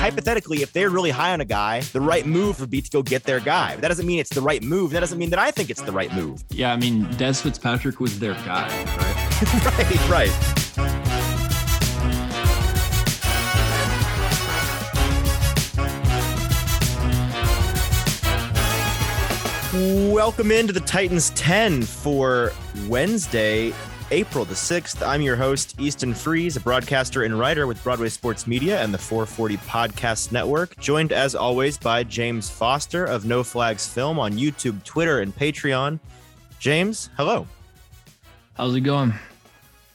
hypothetically, if they're really high on a guy, the right move would be to go get their guy. But that doesn't mean it's the right move. That doesn't mean that I think it's the right move. Yeah, I mean, Dez Fitzpatrick was their guy, right? right, right. Welcome into the Titans 10 for Wednesday, April the 6th. I'm your host, Easton Freeze, a broadcaster and writer with Broadway Sports Media and the 440 Podcast Network, joined as always by James Foster of No Flags Film on YouTube, Twitter, and Patreon. James, hello. How's it going?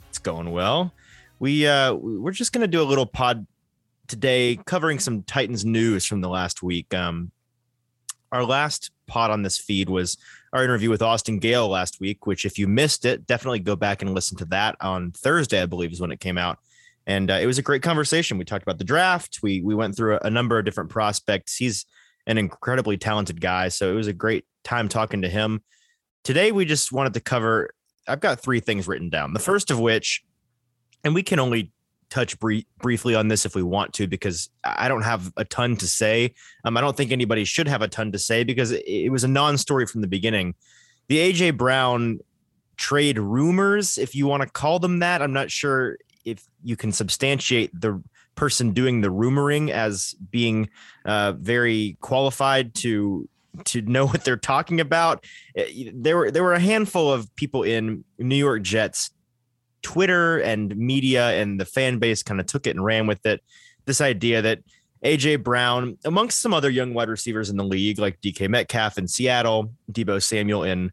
It's going well. We uh we're just going to do a little pod today covering some Titans news from the last week. Um our last pod on this feed was our interview with Austin Gayle last week, which if you missed it, definitely go back and listen to that on Thursday, I believe is when it came out. And uh, it was a great conversation. We talked about the draft. We we went through a, a number of different prospects. He's an incredibly talented guy, so it was a great time talking to him. Today we just wanted to cover I've got three things written down. The first of which and we can only touch brief, briefly on this if we want to because I don't have a ton to say. Um, I don't think anybody should have a ton to say because it, it was a non-story from the beginning. The AJ Brown trade rumors, if you want to call them that, I'm not sure if you can substantiate the person doing the rumoring as being uh, very qualified to to know what they're talking about. Eh, there were there were a handful of people in New York Jets Twitter and media and the fan base kind of took it and ran with it. This idea that AJ Brown, amongst some other young wide receivers in the league, like DK Metcalf in Seattle, Deebo Samuel in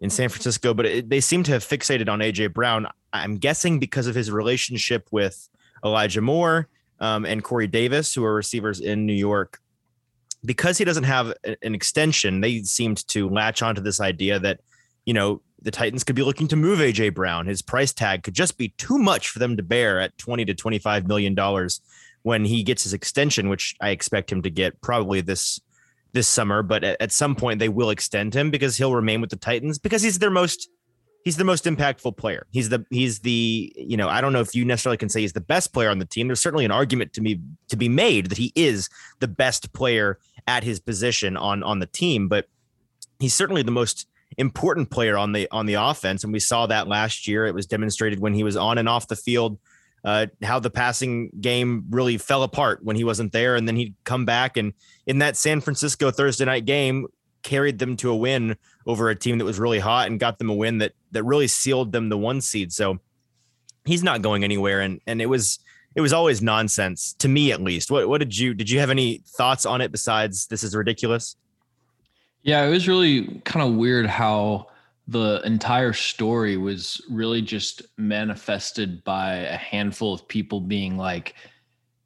in San Francisco, but it, they seem to have fixated on AJ Brown. I'm guessing because of his relationship with Elijah Moore um, and Corey Davis, who are receivers in New York. Because he doesn't have an extension, they seemed to latch onto this idea that, you know, the Titans could be looking to move AJ Brown. His price tag could just be too much for them to bear at 20 to 25 million dollars when he gets his extension, which I expect him to get probably this this summer, but at, at some point they will extend him because he'll remain with the Titans because he's their most he's the most impactful player. He's the he's the you know I don't know if you necessarily can say he's the best player on the team. There's certainly an argument to me to be made that he is the best player at his position on on the team, but he's certainly the most important player on the on the offense, and we saw that last year. It was demonstrated when he was on and off the field. Uh, how the passing game really fell apart when he wasn't there, and then he'd come back and in that San Francisco Thursday night game carried them to a win over a team that was really hot and got them a win that that really sealed them the one seed. So he's not going anywhere, and and it was it was always nonsense to me at least. What what did you did you have any thoughts on it besides this is ridiculous? Yeah, it was really kind of weird how the entire story was really just manifested by a handful of people being like,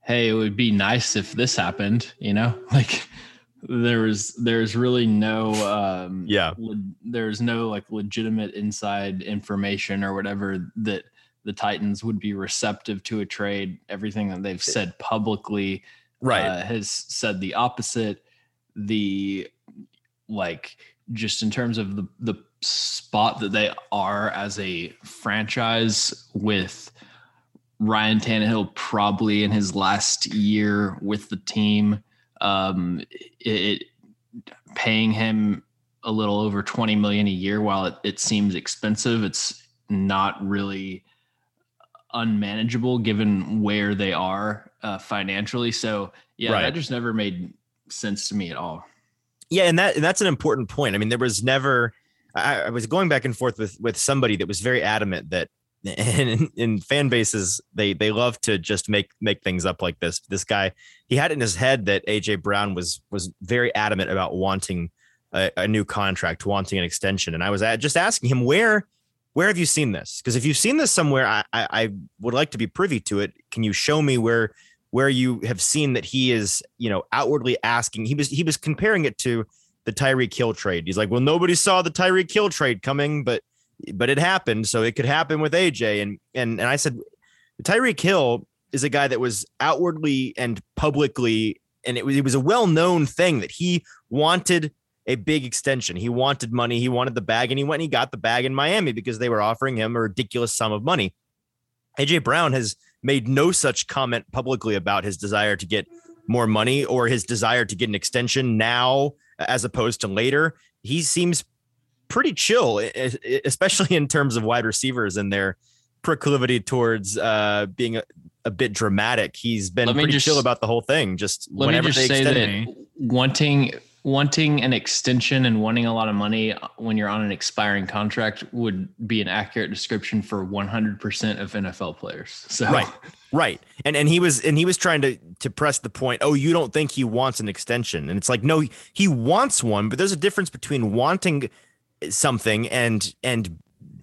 "Hey, it would be nice if this happened," you know, like there was there's really no um yeah. le- there's no like legitimate inside information or whatever that the titans would be receptive to a trade. Everything that they've said publicly right. uh, has said the opposite. The like just in terms of the the spot that they are as a franchise with Ryan Tannehill probably in his last year with the team. Um, it, it paying him a little over 20 million a year while it, it seems expensive it's not really unmanageable given where they are uh, financially so yeah Right. that just never made sense to me at all Yeah, and that and that's an important point. I mean, there was never. I, I was going back and forth with with somebody that was very adamant that, and in, fan bases they they love to just make make things up like this. This guy he had in his head that AJ Brown was was very adamant about wanting a, a new contract, wanting an extension, and I was just asking him where. Where have you seen this? Because if you've seen this somewhere, I, I I would like to be privy to it. Can you show me where where you have seen that he is, you know, outwardly asking. He was he was comparing it to the Tyreek Hill trade. He's like, well, nobody saw the Tyreek Hill trade coming, but but it happened, so it could happen with AJ. And and and I said, Tyreek Hill is a guy that was outwardly and publicly, and it was it was a well known thing that he wanted a big extension. He wanted money. He wanted the bag, and he went and he got the bag in Miami because they were offering him a ridiculous sum of money. AJ Brown has made no such comment publicly about his desire to get more money or his desire to get an extension now as opposed to later. He seems pretty chill, especially in terms of wide receivers and their proclivity towards uh, being a, a, bit dramatic. He's been pretty just, chill about the whole thing. Just let whenever me just they say that me, wanting wanting an extension and wanting a lot of money when you're on an expiring contract would be an accurate description for 100% of NFL players. So right, right, and and he was and he was trying to to press the point. Oh, you don't think he wants an extension? And it's like, no, he wants one, but there's a difference between wanting something and and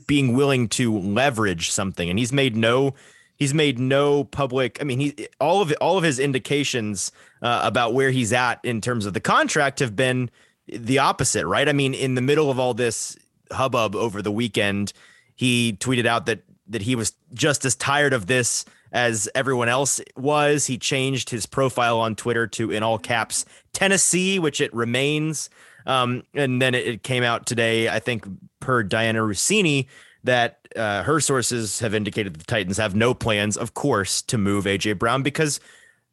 being willing to leverage something. And he's made no he's made no public. I mean, he all of all of his indications uh, about where he's at in terms of the contract have been the opposite, right? I mean, in the middle of all this hubbub over the weekend, he tweeted out that that he was just as tired of this as everyone else was. He changed his profile on Twitter to in all caps Tennessee, which it remains. Um, and then it, it, came out today, I think, per Dianna Russini, that uh, her sources have indicated the Titans have no plans, of course, to move AJ Brown because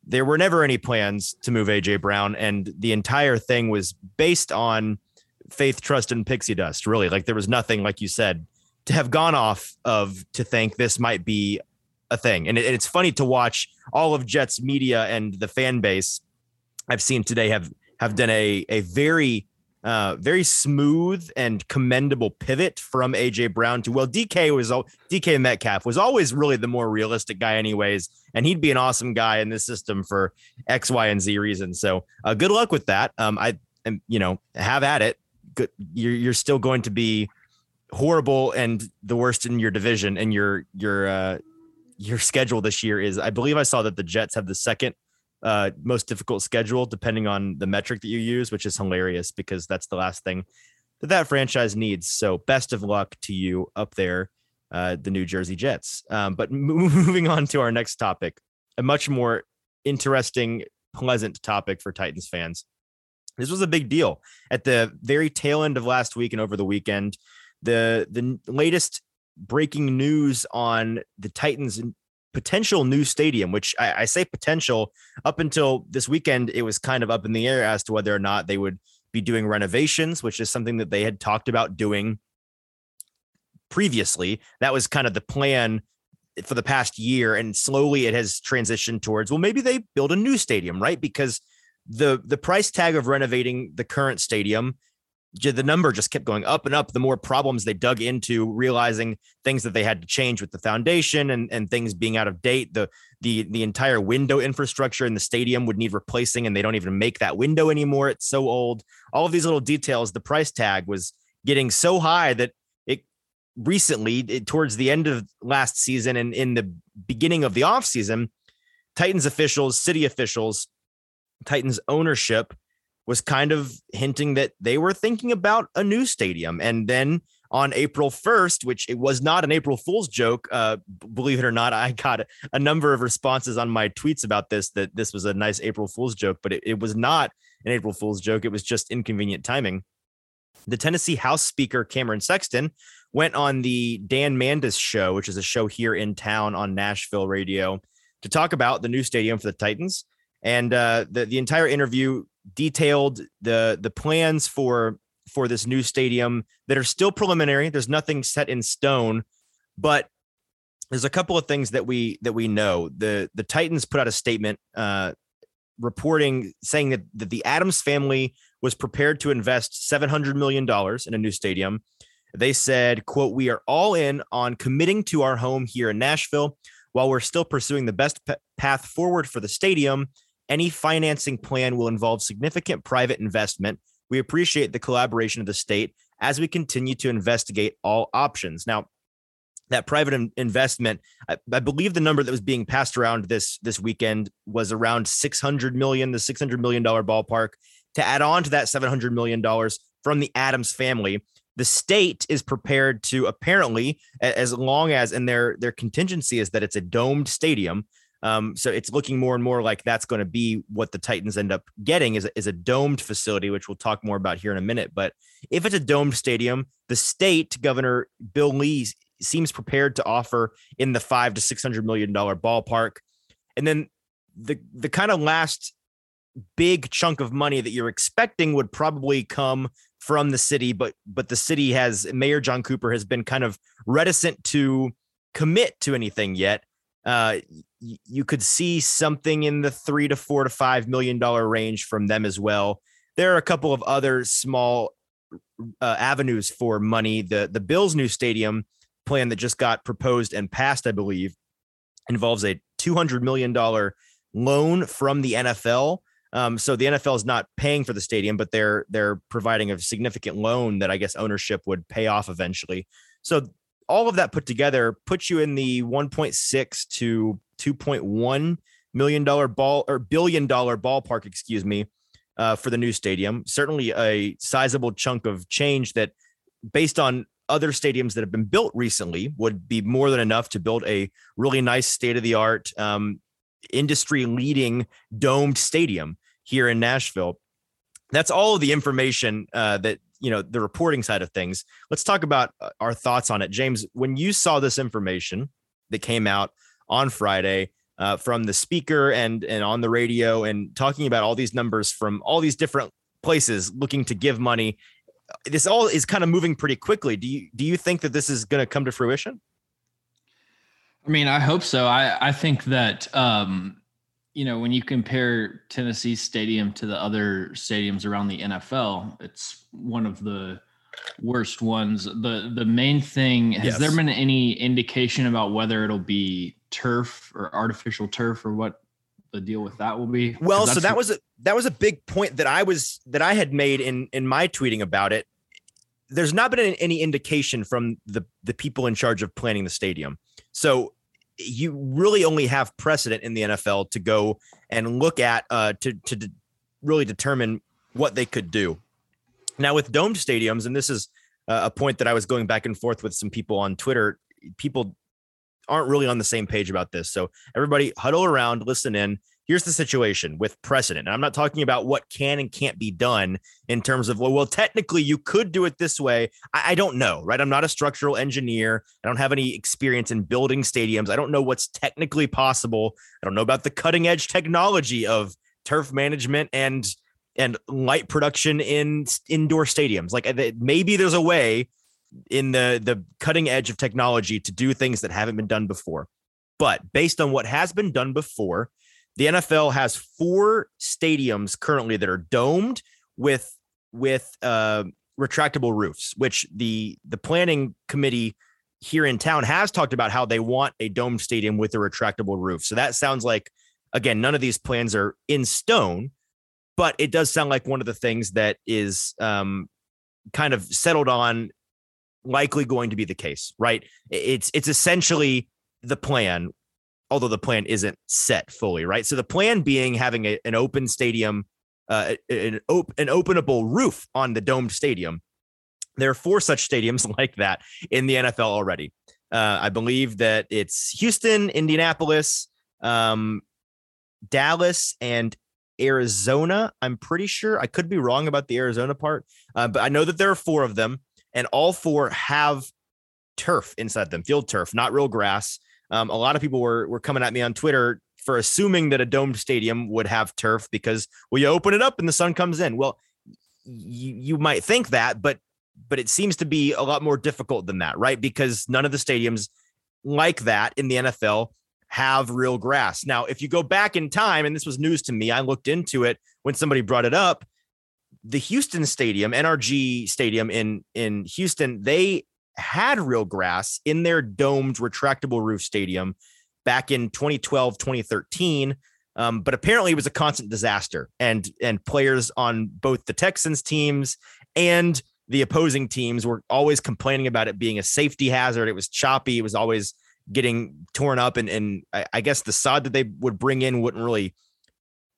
there were never any plans to move AJ Brown, and the entire thing was based on faith, trust, and pixie dust. Really, like there was nothing, like you said, to have gone off of to think this might be a thing. And, it, and it's funny to watch all of Jets media and the fan base I've seen today have have done a a very uh, very smooth and commendable pivot from AJ Brown to well, DK was DK Metcalf was always really the more realistic guy, anyways, and he'd be an awesome guy in this system for X, Y, and Z reasons. So, uh, good luck with that. Um, I am, you know, have at it. Good, you're you're still going to be horrible and the worst in your division, and your your uh, your schedule this year is. I believe I saw that the Jets have the second uh, most difficult schedule, depending on the metric that you use, which is hilarious because that's the last thing that that franchise needs. So, best of luck to you up there, uh, the New Jersey Jets. Um, but moving on to our next topic, a much more interesting, pleasant topic for Titans fans. This was a big deal at the very tail end of last week and over the weekend. The the latest breaking news on the Titans potential new stadium, which I, I, say potential up until this weekend, it was kind of up in the air as to whether or not they would be doing renovations, which is something that they had talked about doing previously. That was kind of the plan for the past year. And slowly it has transitioned towards, well, maybe they build a new stadium, right? Because the the price tag of renovating the current stadium the number just kept going up and up. The more problems they dug into realizing things that they had to change with the foundation and, and things being out of date the the the entire window infrastructure in the stadium would need replacing and they don't even make that window anymore. It's so old. All of these little details the price tag was getting so high that it recently it, towards the end of last season and in the beginning of the offseason titans officials city officials titans ownership was kind of hinting that they were thinking about a new stadium. And then on April 1st, which it was not an April Fool's joke, uh, believe it or not, I got a number of responses on my tweets about this that this was a nice April Fool's joke, but it, it was not an April Fool's joke. It was just inconvenient timing. The Tennessee House Speaker Cameron Sexton went on the Dan Mandis show, which is a show here in town on Nashville radio, to talk about the new stadium for the Titans. And uh, the the entire interview detailed the the plans for for this new stadium that are still preliminary. There's nothing set in stone, but there's a couple of things that we that we know. The the Titans put out a statement uh, reporting saying that, that the Adams family was prepared to invest 700 million dollars in a new stadium. They said, "quote We are all in on committing to our home here in Nashville." While we're still pursuing the best p- path forward for the stadium, any financing plan will involve significant private investment. We appreciate the collaboration of the state as we continue to investigate all options. Now, that private investment, I, I, believe the number that was being passed around this this weekend was around 600 million, the 600 million dollar ballpark. To add on to that 700 million dollars from the Adams family, the state is prepared to apparently, as long as and their their contingency is that it's a domed stadium. Um, so it's looking more and more like that's going to be what the Titans end up getting is is a domed facility, which we'll talk more about here in a minute. But if it's a domed stadium, the state governor Bill Lee seems prepared to offer in the five to six hundred million dollar ballpark. And then the the kind of last big chunk of money that you're expecting would probably come from the city, but but the city has Mayor John Cooper has been kind of reticent to commit to anything yet. Uh, you could see something in the three to four to five million dollar range from them as well. There are a couple of other small uh, avenues for money. The the Bills' new stadium plan that just got proposed and passed, I believe, involves a two hundred million dollar loan from the NFL. Um, so the NFL is not paying for the stadium, but they're they're providing a significant loan that I guess ownership would pay off eventually. So all of that put together puts you in the 1.6 to 2.1 million dollar ball or billion dollar ballpark, excuse me, uh, for the new stadium. Certainly a sizable chunk of change that, based on other stadiums that have been built recently, would be more than enough to build a really nice state of the art, um, industry leading domed stadium here in Nashville. That's all of the information uh, that you know the reporting side of things. Let's talk about uh, our thoughts on it, James. When you saw this information that came out on Friday uh, from the speaker and and on the radio, and talking about all these numbers from all these different places looking to give money, this all is kind of moving pretty quickly. Do you do you think that this is going to come to fruition? I mean, I hope so. I I think that um, you know when you compare Tennessee Stadium to the other stadiums around the NFL, it's one of the worst ones. the The main thing has yes. there been any indication about whether it'll be turf or artificial turf or what the deal with that will be? Well, so that was a that was a big point that I was that I had made in in my tweeting about it. There's not been any indication from the the people in charge of planning the stadium. So you really only have precedent in the NFL to go and look at uh, to to de- really determine what they could do. Now with domed stadiums, and this is a point that I was going back and forth with some people on Twitter. People aren't really on the same page about this, so everybody huddle around, listen in here's the situation with precedent. And I'm not talking about what can and can't be done in terms of, well, well, technically you could do it this way. I, I, don't know, right? I'm not a structural engineer. I don't have any experience in building stadiums. I don't know what's technically possible. I don't know about the cutting edge technology of turf management and and light production in indoor stadiums. Like eh, maybe there's a way in the the cutting edge of technology to do things that haven't been done before. But based on what has been done before, the NFL has four stadiums currently that are domed with with uh, retractable roofs, which the the planning committee here in town has talked about how they want a domed stadium with a retractable roof. So that sounds like again, none of these plans are in stone, but it does sound like one of the things that is um, kind of settled on likely going to be the case, right? It's it's essentially the plan although the plan isn't set fully, right? So the plan being having a, an open stadium, uh, an, op- an openable roof on the domed stadium. There are four such stadiums like that in the NFL already. Uh, I believe that it's Houston, Indianapolis, um, Dallas, and Arizona. I'm pretty sure. I could be wrong about the Arizona part, uh, but I know that there are four of them, and all four have turf inside them, field turf, not real grass. Um, a lot of people were were coming at me on Twitter for assuming that a domed stadium would have turf because well, you open it up and the sun comes in. Well, you you might think that, but but it seems to be a lot more difficult than that, right? Because none of the stadiums like that in the NFL have real grass. Now, if you go back in time, and this was news to me, I looked into it when somebody brought it up. The Houston Stadium, NRG Stadium in in Houston, they had real grass in their domed retractable roof stadium back in 2012 2013 um, but apparently it was a constant disaster and and players on both the texans teams and the opposing teams were always complaining about it being a safety hazard. It was choppy. It was always getting torn up and and I, I guess the sod that they would bring in wouldn't really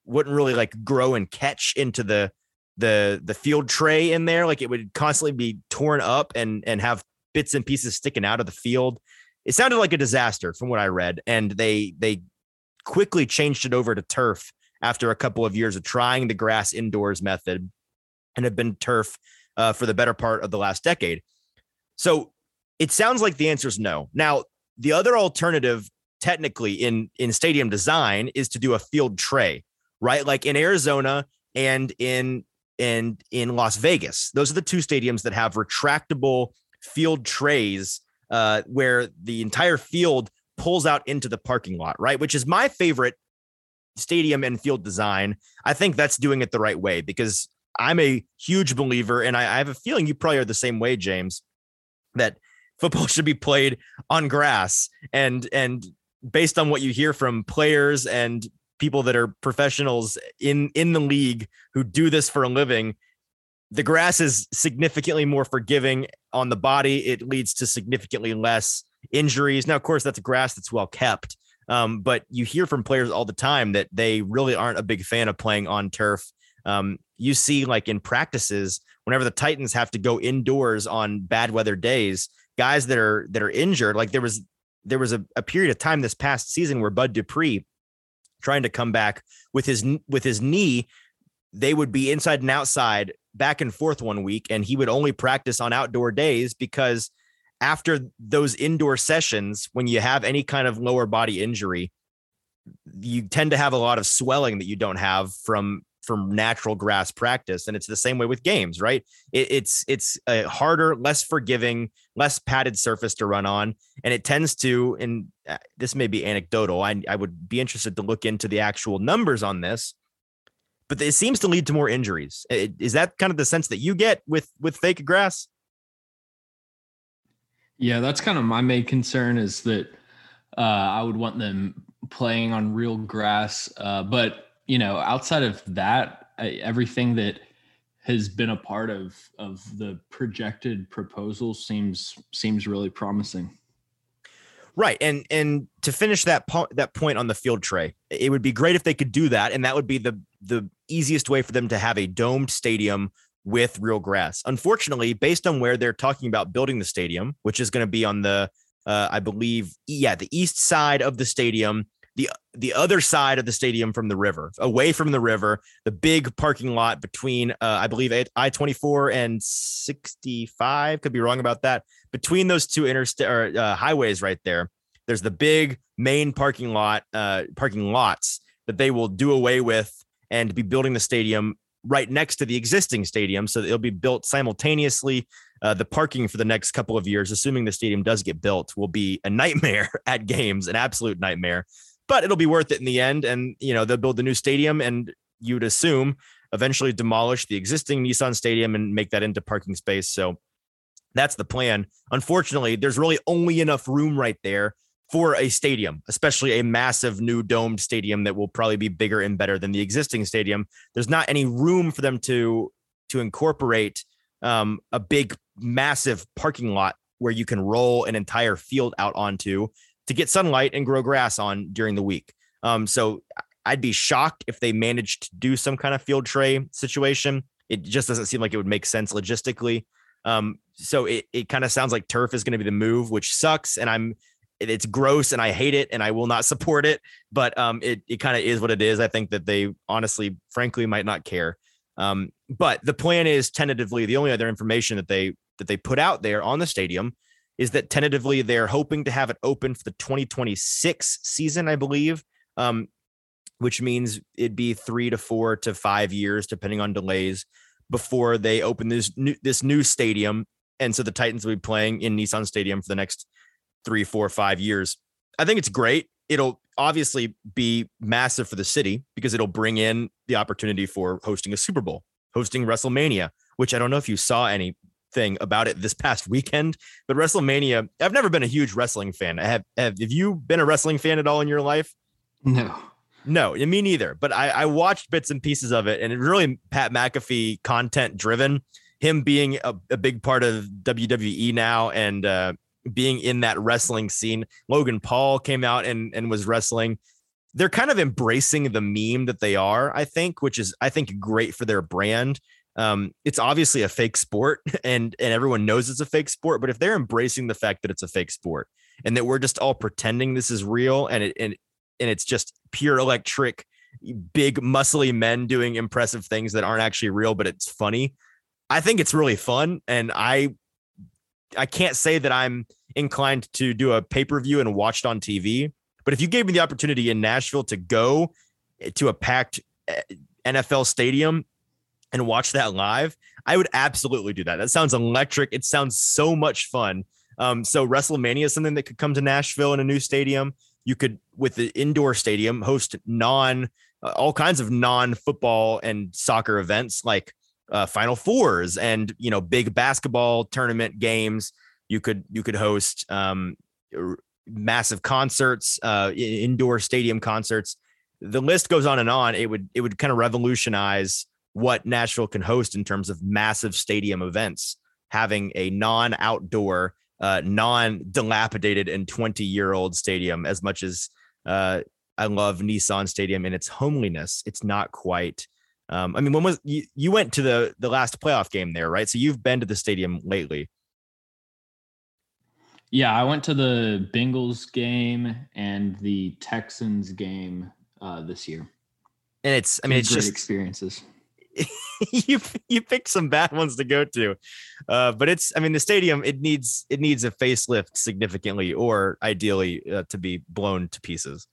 wouldn't really like grow and catch into the the the field tray in there. Like it would constantly be torn up and and have bits and pieces sticking out of the field. It sounded like a disaster from what I read, and they they quickly changed it over to turf after a couple of years of trying the grass indoors method, and have been turf uh, for the better part of the last decade. So it sounds like the answer is no. Now, the other alternative, technically in in stadium design, is to do a field tray, right? Like in Arizona and in and in Las Vegas. Those are the two stadiums that have retractable field trays uh, where the entire field pulls out into the parking lot, right? Which is my favorite stadium and field design. I think that's doing it the right way because I'm a huge believer, and I, I have a feeling you probably are the same way, James, that football should be played on grass and and based on what you hear from players and people that are professionals in in the league who do this for a living the grass is significantly more forgiving on the body. It leads to significantly less injuries. Now of course that's a grass that's well kept um, but you hear from players all the time that they really aren't a big fan of playing on turf. Um, you see like in practices whenever the titans have to go indoors on bad weather days guys that are that are injured like there was there was a, a period of time this past season where bud dupree trying to come back with his with his knee they would be inside and outside back and forth one week and he would only practice on outdoor days because after those indoor sessions when you have any kind of lower body injury you tend to have a lot of swelling that you don't have from from natural grass practice. And it's the same way with games right? It, it's it's a harder less forgiving less padded surface to run on. And it tends to and uh, this may be anecdotal I, I would be interested to look into the actual numbers on this but it seems to lead to more injuries is that kind of the sense that you get with with fake grass yeah that's kind of my main concern is that uh, i would want them playing on real grass uh, but you know, outside of that, everything that has been a part of of the projected proposal seems seems really promising. Right, and and to finish that po- that point on the field tray, it would be great if they could do that, and that would be the the easiest way for them to have a domed stadium with real grass. Unfortunately, based on where they're talking about building the stadium, which is going to be on the uh, I believe, yeah, the east side of the stadium, the the other side of the stadium from the river, away from the river, the big parking lot between uh, I believe I twenty four and sixty five. Could be wrong about that. Between those two interstate or uh, highways, right there, there's the big main parking lot, uh, parking lots that they will do away with and be building the stadium right next to the existing stadium, so it'll be built simultaneously. Uh, the parking for the next couple of years, assuming the stadium does get built, will be a nightmare at games, an absolute nightmare but it'll be worth it in the end. And, you know, they'll build the new stadium and you'd assume eventually demolish the existing Nissan stadium and make that into parking space. So that's the plan. Unfortunately, there's really only enough room right there for a stadium, especially a massive new domed stadium that will probably be bigger and better than the existing stadium. There's not any room for them to to incorporate um, a big, massive parking lot where you can roll an entire field out onto to get sunlight and grow grass on during the week. Um, so I'd be shocked if they managed to do some kind of field tray situation. It just doesn't seem like it would make sense logistically. Um, so it, it kind of sounds like turf is going to be the move, which sucks. And I'm, it's gross and I hate it and I will not support it, but um, it, it kind of is what it is. I think that they honestly, frankly, might not care. Um, but the plan is tentatively the only other information that they that they put out there on the stadium is that tentatively they're hoping to have it open for the 2026 season, I believe, um, which means it'd be three to four to five years, depending on delays, before they open this new, this new stadium. And so the Titans will be playing in Nissan Stadium for the next three, four, five years. I think it's great. It'll obviously be massive for the city because it'll bring in the opportunity for hosting a Super Bowl, hosting WrestleMania, which I don't know if you saw anything about it this past weekend. But WrestleMania, I've never been a huge wrestling fan. I have, have, have you been a wrestling fan at all in your life? No. No, me neither. But I, I watched bits and pieces of it, and it really Pat McAfee content driven. Him being a, a big part of WWE now and uh, being in that wrestling scene. Logan Paul came out and, and was wrestling. They're kind of embracing the meme that they are, I think, which is I think great for their brand um, it's obviously a fake sport and and everyone knows it's a fake sport but if they're embracing the fact that it's a fake sport and that we're just all pretending this is real and it and, and it's just pure electric big muscly men doing impressive things that aren't actually real but it's funny i think it's really fun and i i can't say that i'm inclined to do a pay-per-view and watch it on tv but if you gave me the opportunity in nashville to go to a packed eh, NFL stadium and watch that live, I would absolutely do that. That sounds electric. It sounds so much fun. Um, so WrestleMania is something that could come to Nashville in a new stadium. You could, with the indoor stadium, host non uh, all kinds of non football and soccer events like uh, Final Fours and you know big basketball tournament games. You could you could host um, massive concerts, uh, indoor stadium concerts. The list goes on and on. It would it would kind of revolutionize what Nashville can host in terms of massive stadium events. Having a non-outdoor, uh, non-dilapidated and 20-year-old stadium, as much as uh, I love Nissan Stadium in its homeliness, it's not quite um, I mean, when was you, you went to the the last playoff game there, right? So you've been to the stadium lately. Yeah, I went to the Bengals game and the Texans game uh, this year. And it's, I mean, it's great just experiences. you you pick some bad ones to go to, uh, but it's, I mean, the stadium it needs it needs a facelift significantly, or ideally uh, to be blown to pieces.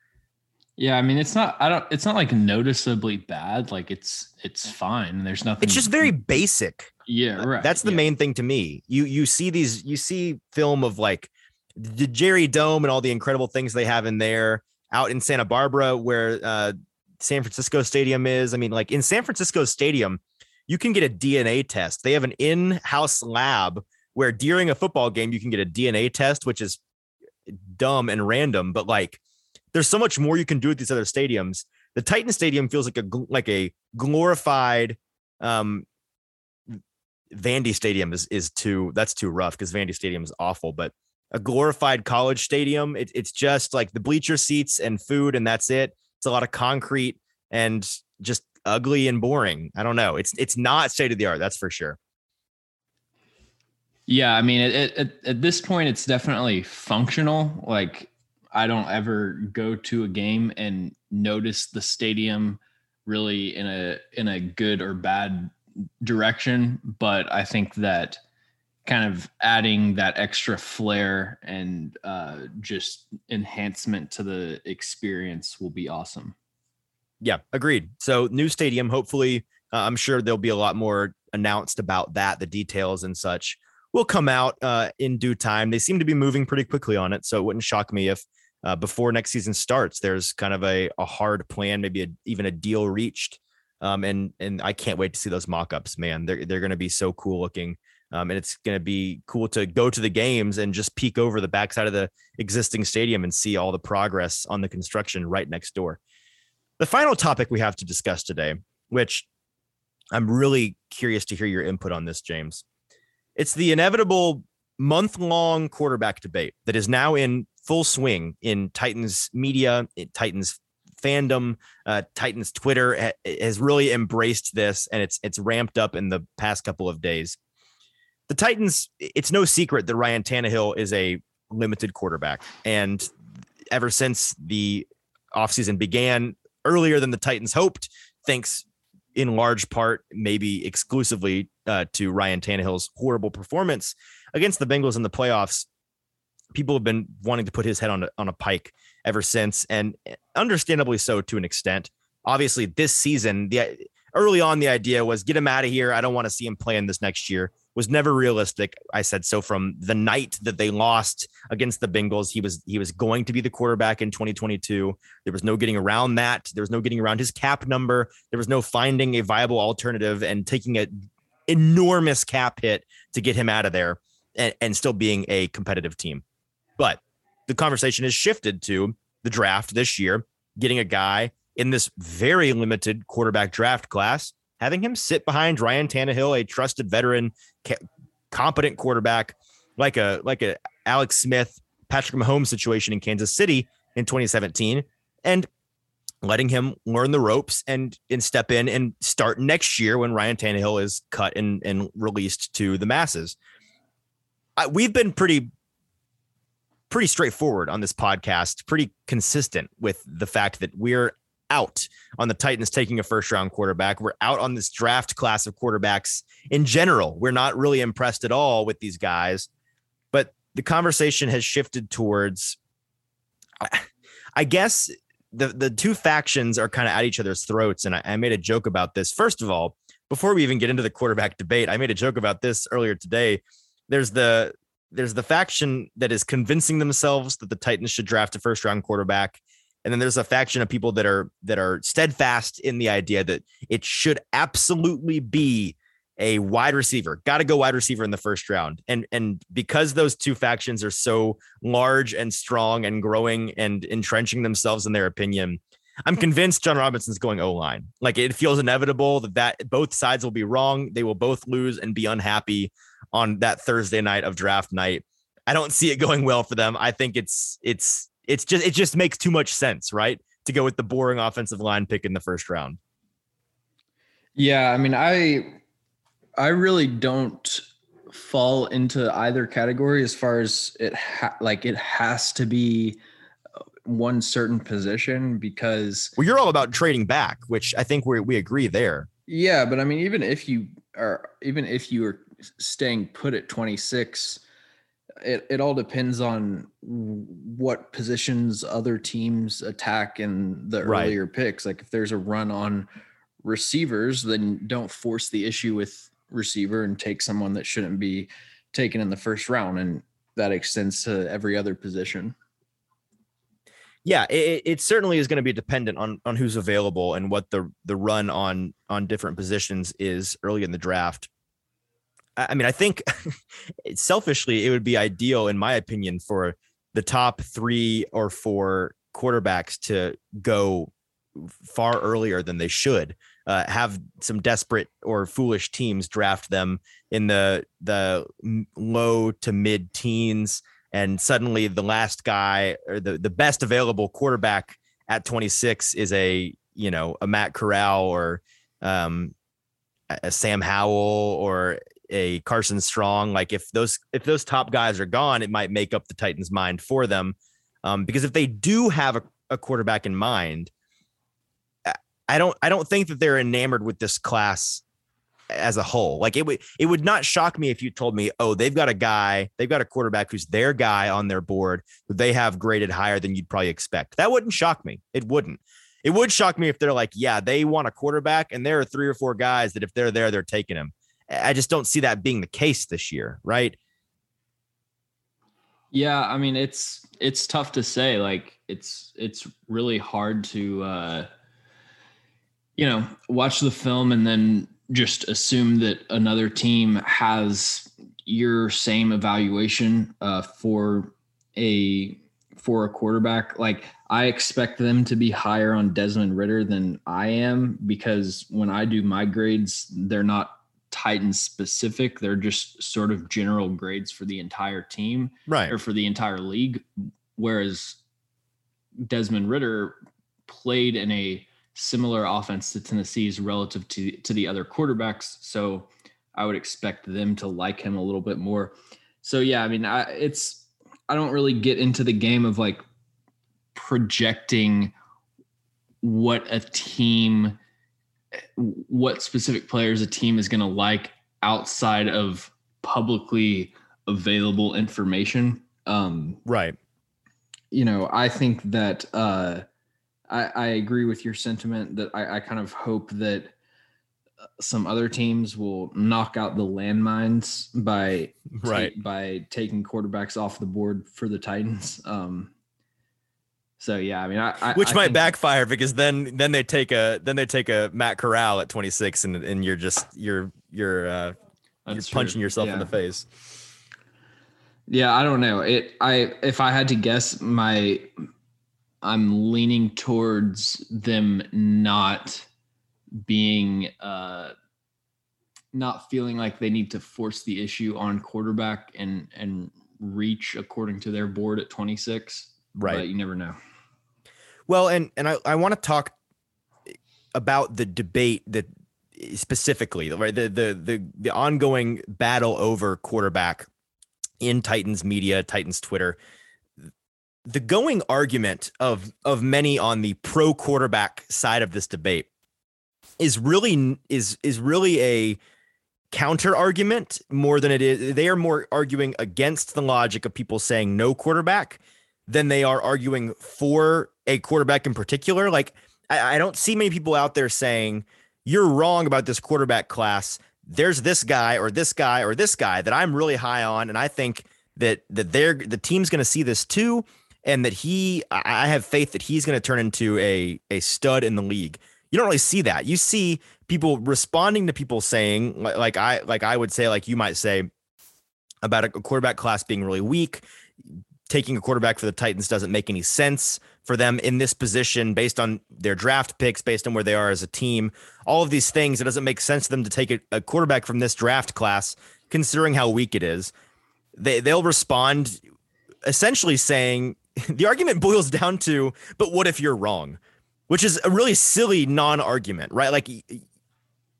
Yeah, I mean it's not I don't it's not like noticeably bad. Like it's it's fine. There's nothing It's just very basic. Yeah, right. That's the yeah. main thing to me. You you see these you see film of like the Jerry Dome and all the incredible things they have in there out in Santa Barbara where uh San Francisco Stadium is. I mean like in San Francisco Stadium you can get a DNA test. They have an in-house lab where during a football game you can get a DNA test which is dumb and random but like there's so much more you can do at these other stadiums. The Titan Stadium feels like a like a glorified um Vandy Stadium is is too that's too rough because Vandy Stadium is awful, but a glorified college stadium, it, it's just like the bleacher seats and food, and that's it. It's a lot of concrete and just ugly and boring. I don't know. It's it's not state of the art, that's for sure. Yeah, I mean, it, it, at, at this point, it's definitely functional. Like, I don't ever go to a game and notice the stadium really in a in a good or bad direction. But I think that kind of adding that extra flair and uh, just enhancement to the experience will be awesome. Yeah, agreed. So new stadium, hopefully, uh, I'm sure there'll be a lot more announced about that, the details and such will come out uh, in due time. They seem to be moving pretty quickly on it, so it wouldn't shock me if uh, before next season starts, there's kind of a, a hard plan, maybe a, even a deal reached. Um, and and I can't wait to see those mock-ups, man. They're they're going to be so cool looking. Um, and it's going to be cool to go to the games and just peek over the backside of the existing stadium and see all the progress on the construction right next door. The final topic we have to discuss today, which I'm really curious to hear your input on this, James. It's the inevitable month long quarterback debate that is now in full swing in Titans media, Titans fandom, uh, Titans Twitter ha- has really embraced this and it's it's ramped up in the past couple of days. The Titans, it's no secret that Ryan Tannehill is a limited quarterback. And ever since the offseason began earlier than the Titans hoped, thanks in large part, maybe exclusively uh, to Ryan Tannehill's horrible performance against the Bengals in the playoffs. People have been wanting to put his head on a, on a pike ever since, and understandably so to an extent. Obviously, this season, the early on, the idea was get him out of here. I don't want to see him playing this next year. Was never realistic. I said so from the night that they lost against the Bengals. He was he was going to be the quarterback in 2022. There was no getting around that. There was no getting around his cap number. There was no finding a viable alternative and taking an enormous cap hit to get him out of there and, and still being a competitive team. But the conversation has shifted to the draft this year, getting a guy in this very limited quarterback draft class, having him sit behind Ryan Tannehill, a trusted veteran, competent quarterback, like a like a Alex Smith, Patrick Mahomes situation in Kansas City in 2017, and letting him learn the ropes and and step in and start next year when Ryan Tannehill is cut and and released to the masses. I, we've been pretty pretty straightforward on this podcast, pretty consistent with the fact that we're out on the Titans taking a first round quarterback. We're out on this draft class of quarterbacks in general. We're not really impressed at all with these guys, but the conversation has shifted towards, I guess, the the two factions are kind of at each other's throats, and I, I made a joke about this. First of all, before we even get into the quarterback debate, I made a joke about this earlier today. There's the there's the faction that is convincing themselves that the Titans should draft a first round quarterback. And then there's a faction of people that are that are steadfast in the idea that it should absolutely be a wide receiver. Got to go wide receiver in the first round. And and because those two factions are so large and strong and growing and entrenching themselves in their opinion, I'm convinced Jon Robinson's going O line. Like it feels inevitable that, that both sides will be wrong. They will both lose and be unhappy on that Thursday night of draft night. I don't see it going well for them. I think it's it's it's just it just makes too much sense, right? To go with the boring offensive line pick in the first round. Yeah, I mean, I I really don't fall into either category as far as it ha- like it has to be uh, one certain position because well you're all about trading back which i think we we agree there yeah but i mean even if you are even if you are staying put at 26 it, it all depends on what positions other teams attack in the right. earlier picks like if there's a run on receivers then don't force the issue with receiver and take someone that shouldn't be taken in the first round. And that extends to every other position. Yeah, it, it certainly is going to be dependent on on who's available and what the the run on on different positions is early in the draft. I mean, I think selfishly, it would be ideal, in my opinion, for the top three or four quarterbacks to go far earlier than they should uh, have some desperate or foolish teams draft them in the the low to mid teens, and suddenly the last guy or the the best available quarterback at 26 is a you know a Matt Corral or um, a Sam Howell or a Carson Strong. Like if those if those top guys are gone, it might make up the Titans' mind for them. Um, because if they do have a, a quarterback in mind, I don't I don't think that they're enamored with this class as a whole. Like it would it would not shock me if you told me, oh, they've got a guy, they've got a quarterback who's their guy on their board who they have graded higher than you'd probably expect. That wouldn't shock me. It wouldn't. It would shock me if they're like, yeah, they want a quarterback, and there are three or four guys that if they're there, they're taking him. I just don't see that being the case this year, right? Yeah, I mean it's it's tough to say. Like it's it's really hard to uh you know, watch the film and then just assume that another team has your same evaluation uh, for a for a quarterback. Like I expect them to be higher on Desmond Ridder than I am because when I do my grades, they're not Titans specific. They're just sort of general grades for the entire team, right, or for the entire league. Whereas Desmond Ridder played in a similar offense to Tennessee's relative to to the other quarterbacks. So I would expect them to like him a little bit more. So yeah, I mean, I, it's I don't really get into the game of like projecting what a team what specific players a team is going to like outside of publicly available information. Um right. you know i think that uh I, I agree with your sentiment that I, I kind of hope that uh, some other teams will knock out the landmines by right. by taking quarterbacks off the board for the Titans. Um, so yeah, I mean, I, I which I might think, backfire because then then they take a then they take a Matt Corral at 26 and and you're just you're you're uh, you're punching yourself yeah. in the face. Yeah, I don't know. It I if I had to guess, my I'm leaning towards them not being uh not feeling like they need to force the issue on quarterback and and reach according to their board at 26 right but you never know well and and i, I want to talk about the debate that specifically right the, the the the ongoing battle over quarterback in titans media titans twitter. The going argument of of many on the pro quarterback side of this debate is really is is really a counter argument more than it is they are more arguing against the logic of people saying no quarterback than they are arguing for a quarterback in particular. Like, I, I don't see many people out there saying, you're wrong about this quarterback class. There's this guy or this guy or this guy that I'm really high on. And I think that that they're the team's going to see this too. And that he, I have faith that he's going to turn into a, a stud in the league. You don't really see that. You see people responding to people saying, like I like I would say, like you might say about a quarterback class being really weak. Taking a quarterback for the Titans doesn't make any sense for them in this position based on their draft picks, based on where they are as a team. All of these things, it doesn't make sense to them to take a, a quarterback from this draft class, considering how weak it is. They they'll respond essentially saying the argument boils down to, but what if you're wrong? Which is a really silly non-argument, right? Like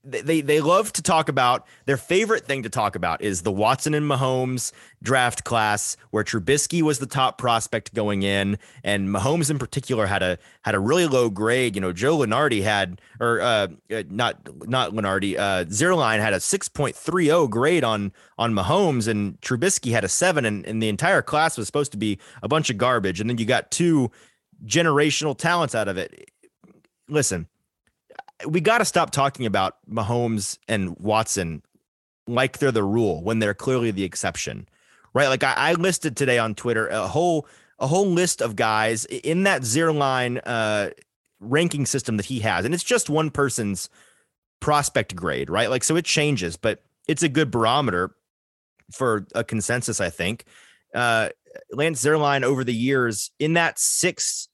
they they love to talk about their favorite thing to talk about is the Watson and Mahomes draft class where Trubisky was the top prospect going in and Mahomes in particular had a had a really low grade. You know Joe Lunardi had or uh, uh not not Lunardi uh Zierlein had a 6.30 grade on on Mahomes and Trubisky had a 7 and, and the entire class was supposed to be a bunch of garbage. And then you got two generational talents out of it. Listen we got to stop talking about Mahomes and Watson like they're the rule when they're clearly the exception, right? Like I, I listed today on Twitter a whole a whole list of guys in that Zierlein uh, ranking system that he has, and it's just one person's prospect grade, right? Like so it changes, but it's a good barometer for a consensus, I think. Uh, Lance Zierlein over the years in that six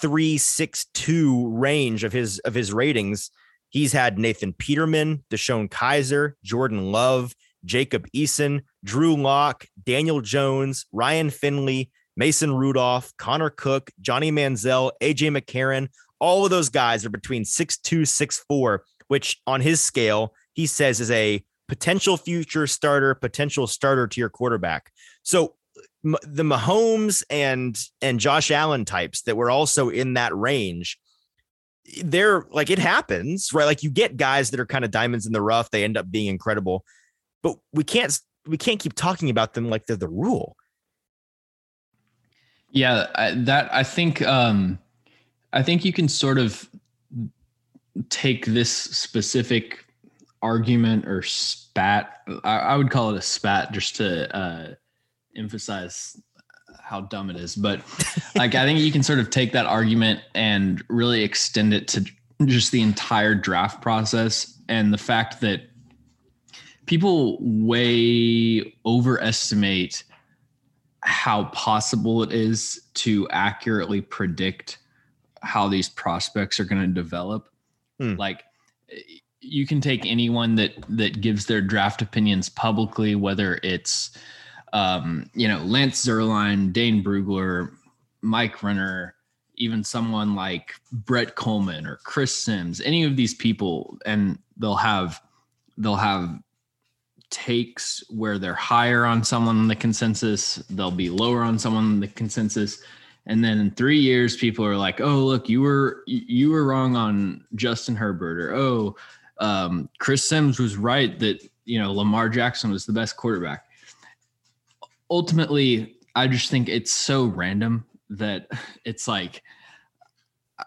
three six two range of his of his ratings. He's had Nathan Peterman, DeShone Kizer, Jordan Love, Jacob Eason, Drew Lock, Daniel Jones, Ryan Finley, Mason Rudolph, Connor Cook, Johnny Manziel, AJ McCarron. All of those guys are between six two, six four, which on his scale, he says is a potential future starter, potential starter to your quarterback. So the Mahomes and and Josh Allen types that were also in that range. They're like it happens, right? Like you get guys that are kind of diamonds in the rough, they end up being incredible. But we can't we can't keep talking about them like they're the rule. Yeah, I, that I think um I think you can sort of take this specific argument or spat I, I would call it a spat just to uh emphasize how dumb it is, but like I think you can sort of take that argument and really extend it to just the entire draft process and the fact that people way overestimate how possible it is to accurately predict how these prospects are going to develop. Hmm. Like you can take anyone that that gives their draft opinions publicly, whether it's um, you know, Lance Zierlein, Dane Brugler, Mike Renner, even someone like Brett Kollmann or Chris Sims, any of these people, and they'll have they'll have takes where they're higher on someone in the consensus, they'll be lower on someone in the consensus. And then in three years, people are like, "Oh, look, you were you were wrong on Justin Herbert," or "Oh, um, Chris Sims was right that you know Lamar Jackson was the best quarterback." Ultimately, I just think it's so random that it's like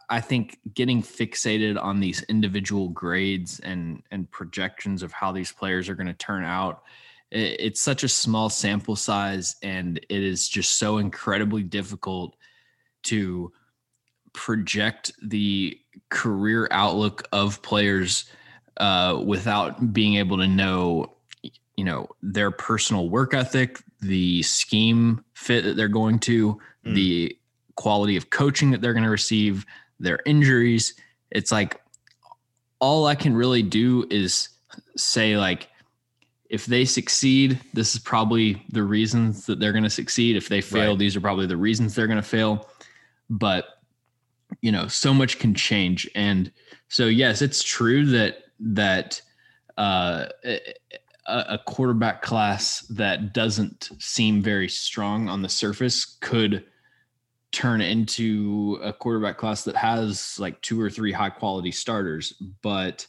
I think getting fixated on these individual grades and and projections of how these players are going to turn out it, it's such a small sample size and it is just so incredibly difficult to project the career outlook of players uh, without being able to know you know their personal work ethic the scheme fit that they're going to, mm. the quality of coaching that they're going to receive, their injuries. It's like all I can really do is say like if they succeed, this is probably the reasons that they're going to succeed. If they fail, right. these are probably the reasons they're going to fail. But you know, so much can change and so yes, it's true that that uh a, quarterback class that doesn't seem very strong on the surface could turn into a quarterback class that has like two or three high quality starters but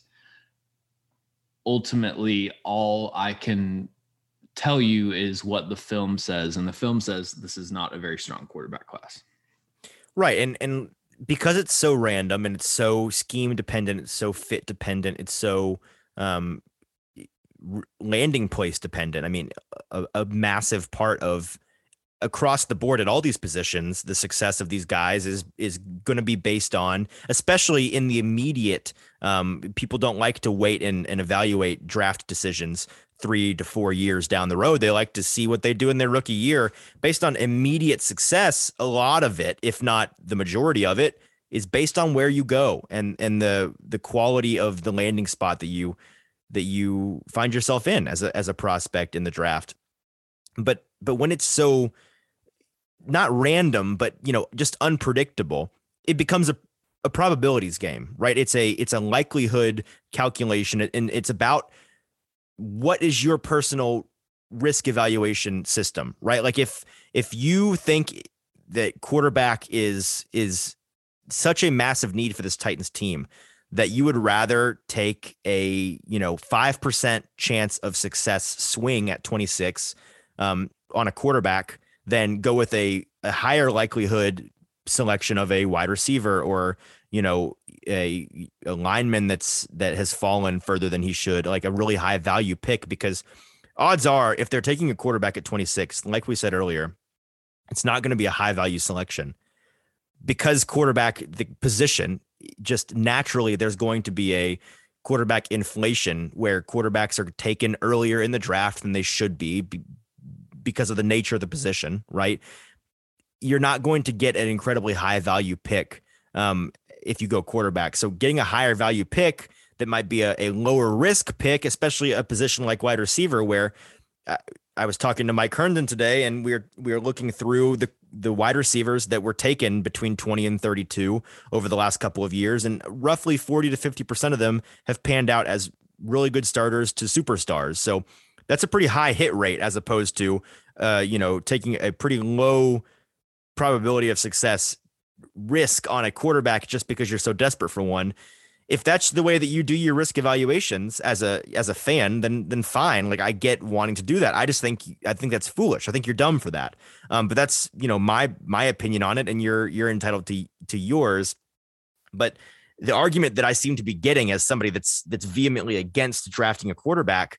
ultimately all i can tell you is what the film says, and the film says this is not a very strong quarterback class. Right, and and because it's so random and it's so scheme dependent, it's so fit dependent, it's so um, landing place dependent. I mean, a, a massive part of across the board at all these positions, the success of these guys is is going to be based on, especially in the immediate. Um, people don't like to wait and, and evaluate draft decisions three to four years down the road. They like to see what they do in their rookie year based on immediate success. A lot of it, if not the majority of it, is based on where you go and and the the quality of the landing spot that you that you find yourself in as a as a prospect in the draft. But but when it's so not random, but you know, just unpredictable, it becomes a a probabilities game, right? It's a it's a likelihood calculation and it's about what is your personal risk evaluation system, right? Like if if you think that quarterback is is such a massive need for this Titans team that you would rather take a you know five percent chance of success swing at 26 um, on a quarterback than go with a, a higher likelihood selection of a wide receiver or you know a, a lineman that's that has fallen further than he should like a really high value pick because odds are if they're taking a quarterback at 26 like we said earlier it's not going to be a high value selection because quarterback the position just naturally there's going to be a quarterback inflation where quarterbacks are taken earlier in the draft than they should be because of the nature of the position, right? You're not going to get an incredibly high value pick um, if you go quarterback. So getting a higher value pick that might be a, a lower risk pick, especially a position like wide receiver, where I was talking to Mike Herndon today, and we are we are looking through the the wide receivers that were taken between 20 and 32 over the last couple of years, and roughly 40 to 50 percent of them have panned out as really good starters to superstars. So that's a pretty high hit rate as opposed to uh, you know taking a pretty low probability of success risk on a quarterback just because you're so desperate for one if that's the way that you do your risk evaluations as a as a fan, then then fine. Like I get wanting to do that. I just think I think that's foolish. I think you're dumb for that. Um, but that's you know my my opinion on it, and you're you're entitled to to yours. But the argument that I seem to be getting as somebody that's that's vehemently against drafting a quarterback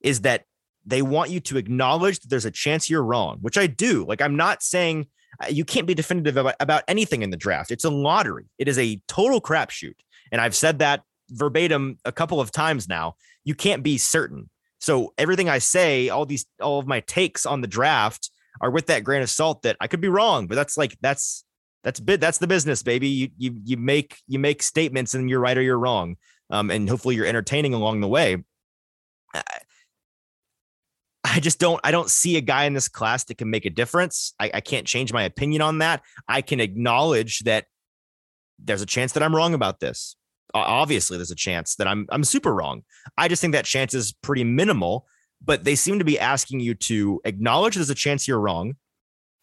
is that they want you to acknowledge that there's a chance you're wrong, which I do. Like I'm not saying uh, you can't be definitive about, about anything in the draft. It's a lottery. It is a total crapshoot. And I've said that verbatim a couple of times now. You can't be certain. So everything I say, all these, all of my takes on the draft are with that grain of salt that I could be wrong, but that's like that's that's bit that's the business, baby. You you you make you make statements and you're right or you're wrong, um, and hopefully you're entertaining along the way. I, I just don't I don't see a guy in this class that can make a difference. I, I can't change my opinion on that. I can acknowledge that there's a chance that I'm wrong about this. Obviously, there's a chance that I'm I'm super wrong. I just think that chance is pretty minimal, but they seem to be asking you to acknowledge there's a chance you're wrong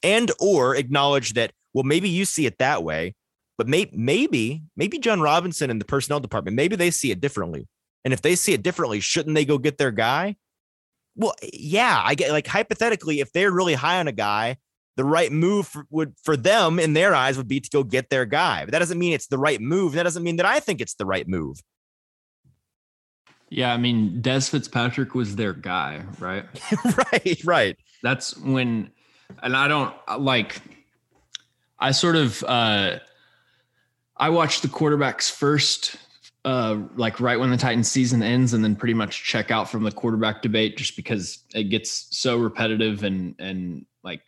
and or acknowledge that well maybe you see it that way, but may, maybe maybe Jon Robinson and the personnel department maybe they see it differently. And if they see it differently, shouldn't they go get their guy? Well, yeah, I get like hypothetically if they're really high on a guy the right move for, would for them in their eyes would be to go get their guy. But that doesn't mean it's the right move. That doesn't mean that I think it's the right move. Yeah, I mean, Dez Fitzpatrick was their guy, right? right, right. That's when, and I don't like. I sort of, uh I watched the quarterbacks first, uh, like right when the Titans season ends, and then pretty much check out from the quarterback debate just because it gets so repetitive and and like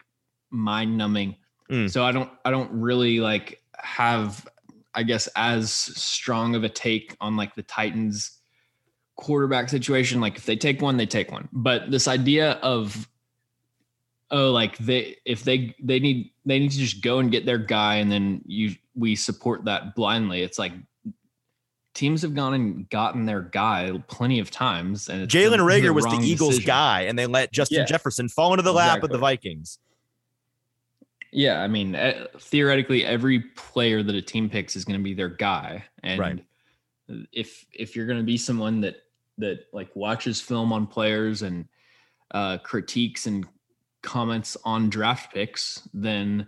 mind numbing. Mm. So I don't I don't really like have I guess as strong of a take on like the Titans quarterback situation. Like if they take one, they take one. But this idea of oh like they if they they need they need to just go and get their guy and then you we support that blindly. It's like teams have gone and gotten their guy plenty of times. And Jalen Reagor was the Eagles decision. guy, and they let Justin yeah. Jefferson fall into the exactly. lap of the Vikings. Yeah, I mean, uh, theoretically, every player that a team picks is going to be their guy, and right. if if you're going to be someone that that like watches film on players and uh, critiques and comments on draft picks, then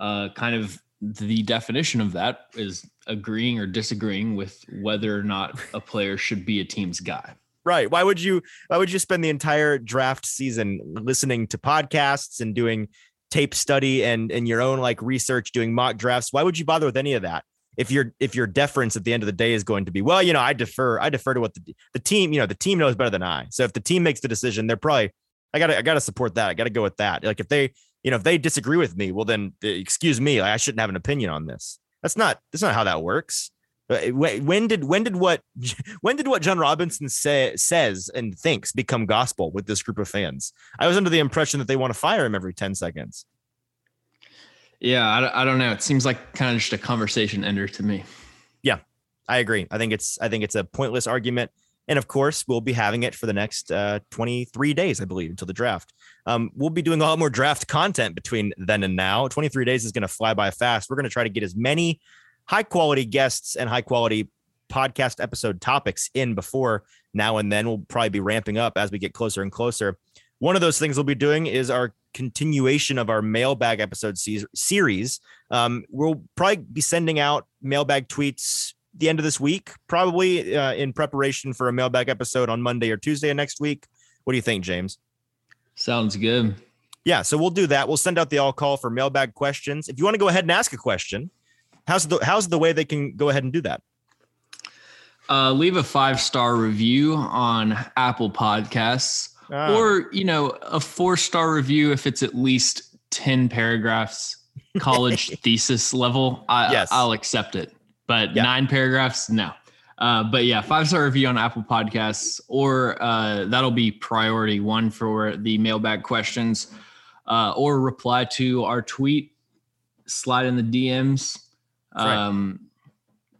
uh, kind of the definition of that is agreeing or disagreeing with whether or not a player should be a team's guy. Right. Why would you why would you spend the entire draft season listening to podcasts and doing tape study and and your own like research doing mock drafts? Why would you bother with any of that? If your if your deference at the end of the day is going to be, well, you know, I defer I defer to what the the team, you know, the team knows better than I. So if the team makes the decision, they're probably I got to I got to support that. I got to go with that. Like if they, you know, if they disagree with me, well then eh, excuse me, I shouldn't have an opinion on this. That's not that's not how that works. Uh, when did when did what when did what Jon Robinson say, says and thinks become gospel with this group of fans? I was under the impression that they want to fire him every ten seconds. Yeah, I, I don't know. It seems like kind of just a conversation ender to me. Yeah, I agree. I think it's I think it's a pointless argument, and of course we'll be having it for the next uh, 23 days, I believe, until the draft. Um, we'll be doing a lot more draft content between then and now. 23 days is going to fly by fast. We're going to try to get as many high quality guests and high quality podcast episode topics in before now and then. We'll probably be ramping up as we get closer and closer. One of those things we'll be doing is our continuation of our mailbag episode series. Um, we'll probably be sending out mailbag tweets the end of this week, probably uh, in preparation for a mailbag episode on Monday or Tuesday of next week. What do you think, James? Sounds good. Yeah, so we'll do that. We'll send out the all call for mailbag questions. If you want to go ahead and ask a question, how's the how's the way they can go ahead and do that? Uh, leave a five star review on Apple Podcasts, ah. or you know, a four star review if it's at least ten paragraphs, college thesis level. I, yes. I'll accept it, but yeah. nine paragraphs, no. Uh, but yeah, five star review on Apple Podcasts, or uh, that'll be priority one for the mailbag questions, uh, or reply to our tweet, slide in the DMs um,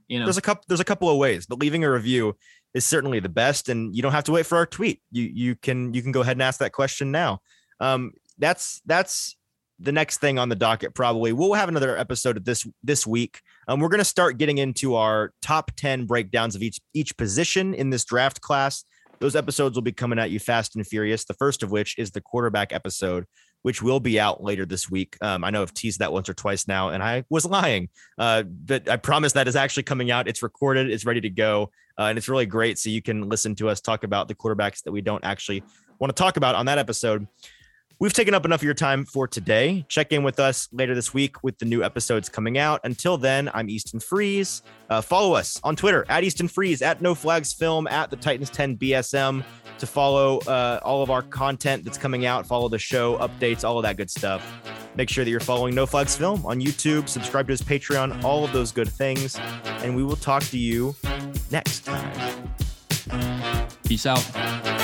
you know, there's a couple there's a couple of ways, but leaving a review is certainly the best, and you don't have to wait for our tweet. You you can you can go ahead and ask that question now. Um, that's that's the next thing on the docket. Probably we'll have another episode of this this week. Um, we're going to start getting into our top ten breakdowns of each each position in this draft class. Those episodes will be coming at you fast and furious. The first of which is the quarterback episode, which will be out later this week. Um, I know I've teased that once or twice now, and I was lying, uh, but I promise that is actually coming out. It's recorded, it's ready to go, uh, and it's really great. So you can listen to us talk about the quarterbacks that we don't actually want to talk about on that episode. We've taken up enough of your time for today. Check in with us later this week with the new episodes coming out. Until then, I'm Easton Freeze. Uh, follow us on Twitter at Easton Freeze, at No Flags Film, at the Titans 10 BSM to follow uh, all of our content that's coming out, follow the show, updates, all of that good stuff. Make sure that you're following No Flags Film on YouTube, subscribe to his Patreon, all of those good things. And we will talk to you next time. Peace out.